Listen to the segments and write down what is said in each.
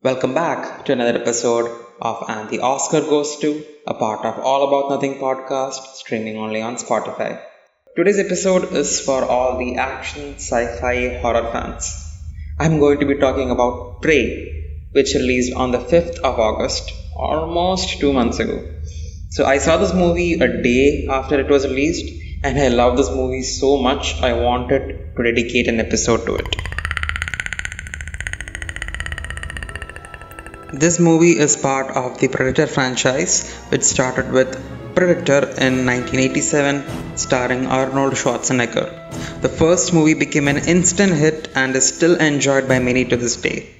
Welcome back to another episode of And the Oscar Goes To, a part of All About Nothing podcast, streaming only on Spotify. Today's episode is for all the action, sci fi, horror fans. I'm going to be talking about Prey, which released on the 5th of August, almost two months ago. So I saw this movie a day after it was released, and I love this movie so much I wanted to dedicate an episode to it. This movie is part of the Predator franchise, which started with Predator in 1987, starring Arnold Schwarzenegger. The first movie became an instant hit and is still enjoyed by many to this day.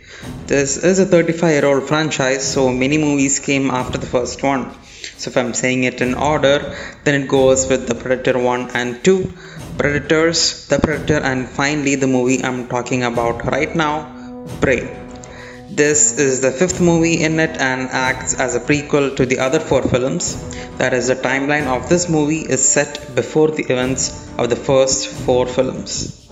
This is a 35 year old franchise, so many movies came after the first one. So, if I'm saying it in order, then it goes with the Predator 1 and 2, Predators, The Predator, and finally the movie I'm talking about right now, Prey. This is the fifth movie in it and acts as a prequel to the other four films. That is, the timeline of this movie is set before the events of the first four films.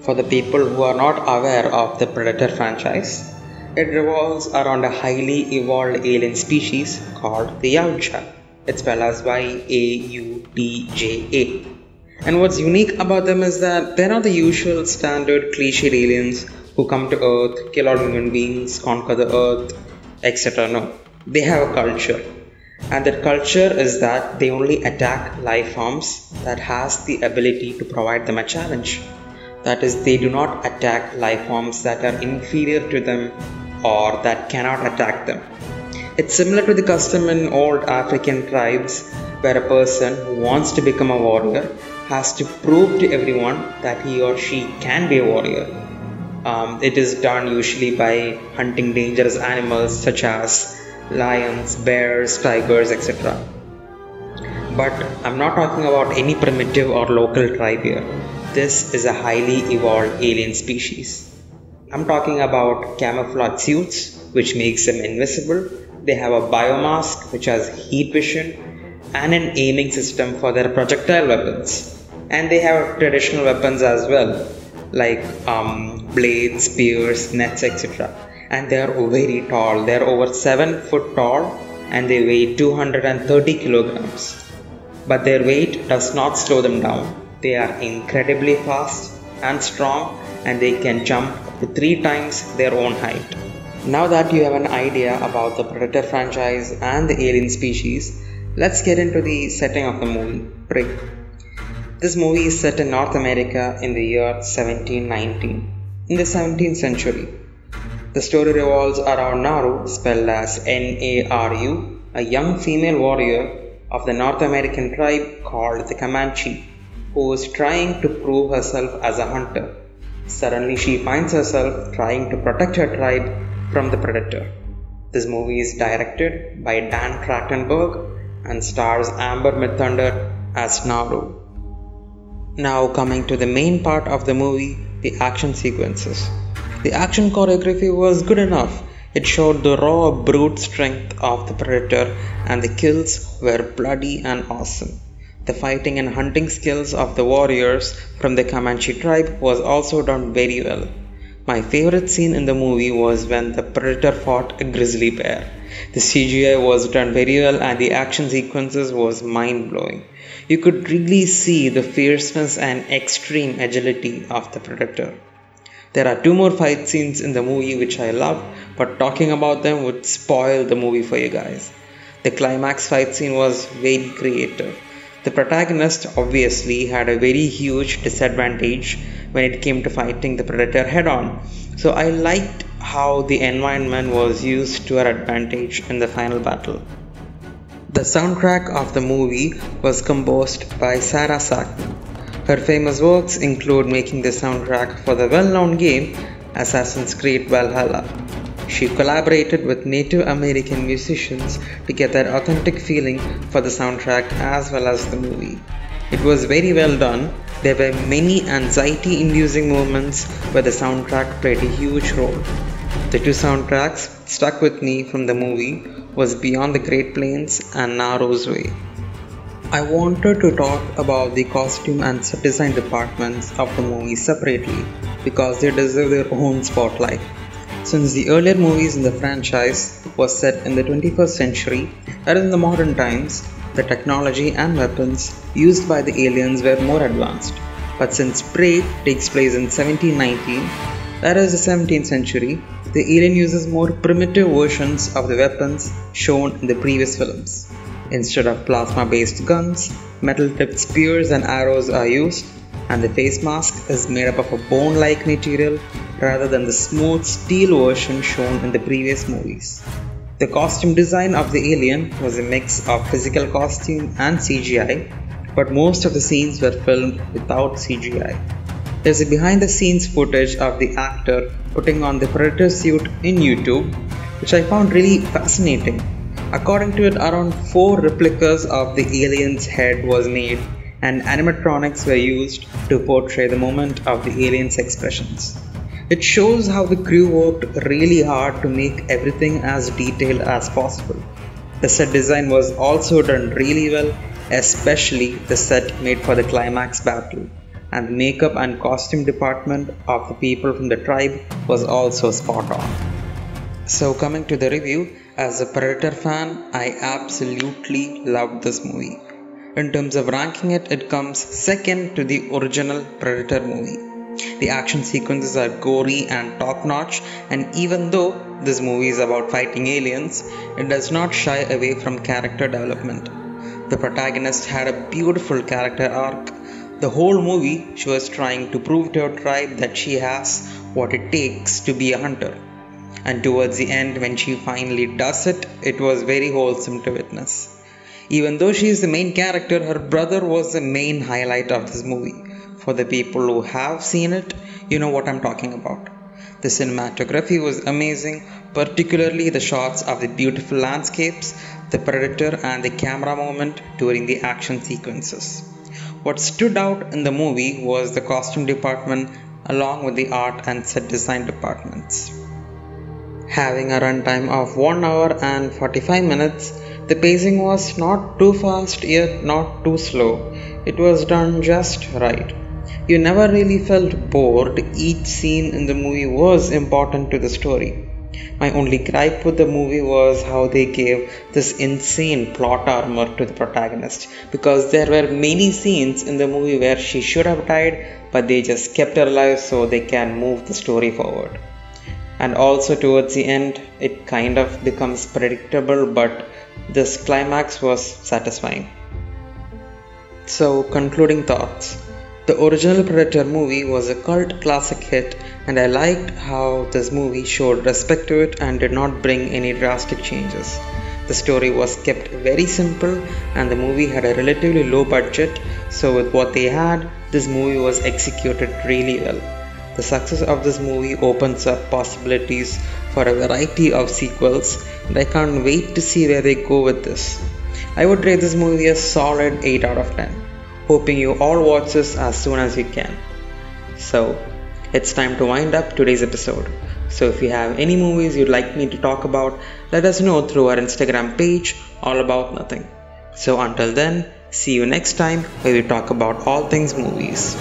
For the people who are not aware of the Predator franchise, it revolves around a highly evolved alien species called the Yautja. It's spelled as Y A U T J A. And what's unique about them is that they're not the usual standard cliched aliens who come to earth, kill all human beings, conquer the earth, etc. No, they have a culture. And that culture is that they only attack life forms that has the ability to provide them a challenge. That is, they do not attack life forms that are inferior to them or that cannot attack them. It's similar to the custom in old African tribes where a person who wants to become a warrior has to prove to everyone that he or she can be a warrior um, it is done usually by hunting dangerous animals such as lions, bears, tigers, etc. But I'm not talking about any primitive or local tribe here. This is a highly evolved alien species. I'm talking about camouflage suits, which makes them invisible. They have a biomask, which has heat vision, and an aiming system for their projectile weapons. And they have traditional weapons as well, like um, blades, spears, nets, etc. And they are very tall. They are over 7 foot tall and they weigh 230 kilograms. But their weight does not slow them down. They are incredibly fast and strong and they can jump to 3 times their own height. Now that you have an idea about the Predator franchise and the alien species, let's get into the setting of the movie, Prey. This movie is set in North America in the year 1719, in the 17th century. The story revolves around Naru, spelled as N A R U, a young female warrior of the North American tribe called the Comanche, who is trying to prove herself as a hunter. Suddenly, she finds herself trying to protect her tribe from the predator. This movie is directed by Dan Trachtenberg and stars Amber Midthunder as Naru. Now, coming to the main part of the movie the action sequences. The action choreography was good enough. It showed the raw brute strength of the predator, and the kills were bloody and awesome. The fighting and hunting skills of the warriors from the Comanche tribe was also done very well. My favorite scene in the movie was when the predator fought a grizzly bear. The CGI was done very well and the action sequences was mind blowing. You could really see the fierceness and extreme agility of the predator. There are two more fight scenes in the movie which I love, but talking about them would spoil the movie for you guys. The climax fight scene was very creative. The protagonist obviously had a very huge disadvantage when it came to fighting the predator head on. So I liked how the environment was used to her advantage in the final battle. The soundtrack of the movie was composed by Sarah Schachner. Her famous works include making the soundtrack for the well known game Assassin's Creed Valhalla. She collaborated with Native American musicians to get that authentic feeling for the soundtrack as well as the movie. It was very well done. There were many anxiety inducing moments where the soundtrack played a huge role. The two soundtracks stuck with me from the movie was Beyond the Great Plains and Naru's Way. I wanted to talk about the costume and set design departments of the movie separately because they deserve their own spotlight. Since the earlier movies in the franchise was set in the 21st century, that is in the modern times, the technology and weapons used by the aliens were more advanced. But since Prey takes place in 1719, that is the 17th century, the alien uses more primitive versions of the weapons shown in the previous films. Instead of plasma based guns, metal tipped spears and arrows are used, and the face mask is made up of a bone like material rather than the smooth steel version shown in the previous movies. The costume design of the alien was a mix of physical costume and CGI, but most of the scenes were filmed without CGI. There's a behind the scenes footage of the actor putting on the Predator suit in YouTube, which I found really fascinating According to it, around four replicas of the alien's head was made, and animatronics were used to portray the moment of the alien's expressions. It shows how the crew worked really hard to make everything as detailed as possible. The set design was also done really well, especially the set made for the climax battle, and makeup and costume department of the people from the tribe was also spot on. So, coming to the review, as a Predator fan, I absolutely loved this movie. In terms of ranking it, it comes second to the original Predator movie. The action sequences are gory and top notch, and even though this movie is about fighting aliens, it does not shy away from character development. The protagonist had a beautiful character arc. The whole movie, she was trying to prove to her tribe that she has what it takes to be a hunter and towards the end, when she finally does it, it was very wholesome to witness. Even though she is the main character, her brother was the main highlight of this movie. For the people who have seen it, you know what I'm talking about. The cinematography was amazing, particularly the shots of the beautiful landscapes, the predator, and the camera movement during the action sequences. What stood out in the movie was the costume department along with the art and set design departments. Having a runtime of 1 hour and 45 minutes, the pacing was not too fast yet not too slow. It was done just right. You never really felt bored, each scene in the movie was important to the story. My only gripe with the movie was how they gave this insane plot armor to the protagonist. Because there were many scenes in the movie where she should have died, but they just kept her alive so they can move the story forward. And also towards the end it kind of becomes predictable but this climax was satisfying. So concluding thoughts. The original predator movie was a cult classic hit and i liked how this movie showed respect to it and did not bring any drastic changes the story was kept very simple and the movie had a relatively low budget so with what they had this movie was executed really well the success of this movie opens up possibilities for a variety of sequels, and I can't wait to see where they go with this. I would rate this movie a solid 8 out of 10, hoping you all watch this as soon as you can. So, it's time to wind up today's episode. So, if you have any movies you'd like me to talk about, let us know through our Instagram page, All About Nothing. So, until then, see you next time where we talk about all things movies.